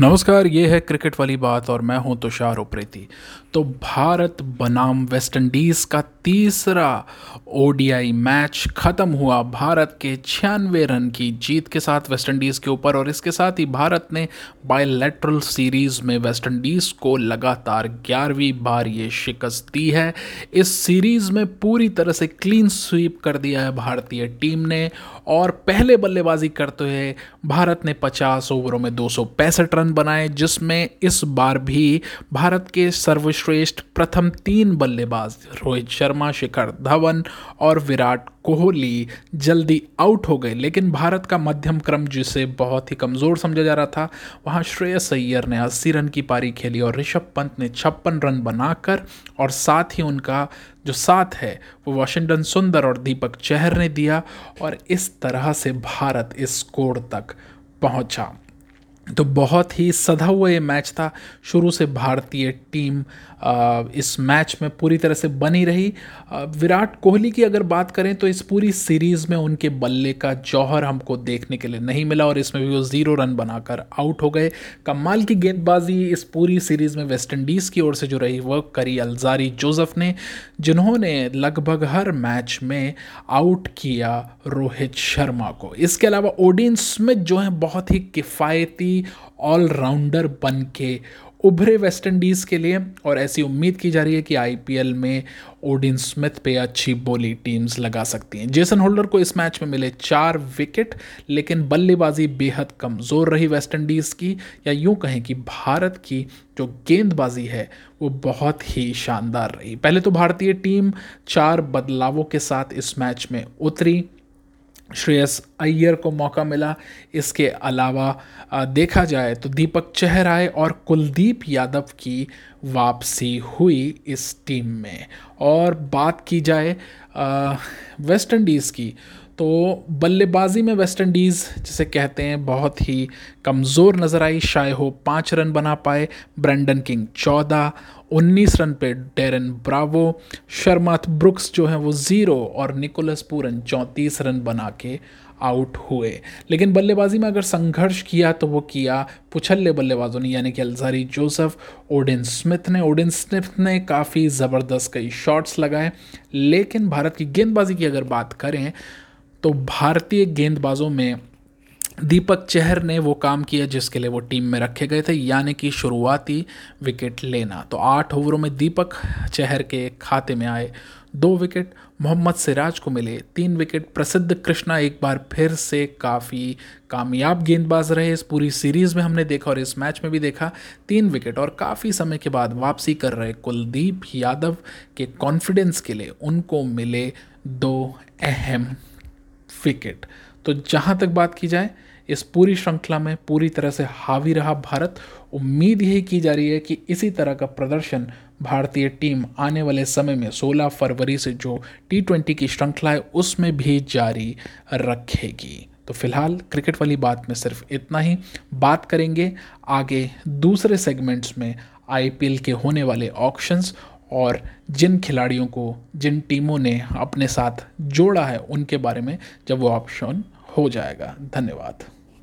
नमस्कार, ये है क्रिकेट वाली बात और मैं हूँ तुषार उप्रेती। तो भारत बनाम वेस्ट इंडीज़ का तीसरा ओडीआई मैच ख़त्म हुआ। भारत के छियानवे रन की जीत के साथ वेस्ट इंडीज़ के ऊपर और इसके साथ ही भारत ने बायलैटरल सीरीज़ में वेस्ट इंडीज़ को लगातार ग्यारहवीं बार ये शिकस्त दी है। इस सीरीज़ में पूरी तरह से क्लीन स्वीप कर दिया है भारतीय टीम ने और पहले बल्लेबाजी करते हुए भारत ने 50 ओवरों में दो सौ पैंसठ रन बनाए, जिसमें इस बार भी भारत के सर्वश्रेष्ठ प्रथम तीन बल्लेबाज रोहित शर्मा शिखर धवन और विराट कोहली जल्दी आउट हो गए। लेकिन भारत का मध्यम क्रम, जिसे बहुत ही कमज़ोर समझा जा रहा था, वहाँ श्रेयस अय्यर ने अस्सी रन की पारी खेली और ऋषभ पंत ने छप्पन रन बनाकर और साथ ही उनका जो साथ है, वो वाशिंगटन सुंदर और दीपक चहर ने दिया और इस तरह से भारत इस स्कोर तक पहुँचा। तो बहुत ही सधा हुआ ये मैच था। शुरू से भारतीय टीम इस मैच में पूरी तरह से बनी रही। विराट कोहली की अगर बात करें तो इस पूरी सीरीज़ में उनके बल्ले का जौहर हमको देखने के लिए नहीं मिला और इसमें भी वो ज़ीरो रन बनाकर आउट हो गए। कमाल की गेंदबाजी इस पूरी सीरीज़ में वेस्ट इंडीज़ की ओर से जो रही वह करी अलजारी जोसेफ ने, जिन्होंने लगभग हर मैच में आउट किया रोहित शर्मा को। इसके अलावा ओडिन स्मिथ जो है बहुत ही किफ़ायती ऑलराउंडर बन के उभरे वेस्ट इंडीज़ के लिए और ऐसी उम्मीद की जा रही है कि आईपीएल में ओडिन स्मिथ पे अच्छी बोली टीम्स लगा सकती हैं। जेसन होल्डर को इस मैच में मिले चार विकेट लेकिन बल्लेबाजी बेहद कमज़ोर रही वेस्ट इंडीज़ की, या यूँ कहें कि भारत की जो गेंदबाजी है, वो बहुत ही शानदार रही। पहले तो भारतीय टीम चार बदलावों के साथ इस मैच में उतरी। श्रेयस अय्यर को मौका मिला। इसके अलावा देखा जाए तो दीपक चेहराए और कुलदीप यादव की वापसी हुई इस टीम में। और बात की जाए वेस्ट इंडीज़ की तो बल्लेबाजी में वेस्ट इंडीज़, जिसे कहते हैं, बहुत ही कमज़ोर नज़र आई। शाय हो पाँच रन बना पाए। ब्रेंडन किंग चौदह। उन्नीस रन पे डेरन ब्रावो। शर्मात ब्रुक्स जो हैं, वो ज़ीरो और निकोलस पूरन चौंतीस रन बना के आउट हुए। लेकिन बल्लेबाजी में अगर संघर्ष किया तो वो किया पुछल्ले बल्लेबाजों ने, यानी कि अलजारी जोसेफ, ओडिन स्मिथ ने। ओडिन स्मिथ ने काफ़ी ज़बरदस्त कई शॉट्स लगाए। लेकिन भारत की गेंदबाजी की अगर बात करें तो भारतीय गेंदबाजों में दीपक चहर ने वो काम किया जिसके लिए वो टीम में रखे गए थे, यानी कि शुरुआती विकेट लेना। तो आठ ओवरों में दीपक चहर के खाते में आए, दो विकेट मोहम्मद सिराज को मिले, तीन विकेट प्रसिद्ध कृष्णा एक बार फिर से काफ़ी कामयाब गेंदबाज रहे। इस पूरी सीरीज़ में हमने देखा और इस मैच में भी देखा, तीन विकेट और काफ़ी समय के बाद वापसी कर रहे कुलदीप यादव के कॉन्फिडेंस के लिए उनको मिले दो अहम विकेट तो जहाँ तक बात की जाए, इस पूरी श्रृंखला में पूरी तरह से हावी रहा भारत। उम्मीद यही की जा रही है कि इसी तरह का प्रदर्शन भारतीय टीम आने वाले समय में 16 फरवरी से जो टी ट्वेंटी की श्रृंखला है, उसमें भी जारी रखेगी। तो फ़िलहाल क्रिकेट वाली बात में सिर्फ़ इतना ही। बात करेंगे आगे दूसरे सेगमेंट्स में आईपीएल के होने वाले ऑक्शंस और जिन खिलाड़ियों को, जिन टीमों ने अपने साथ जोड़ा है, उनके बारे में जब वो ऑप्शन हो जाएगा। धन्यवाद।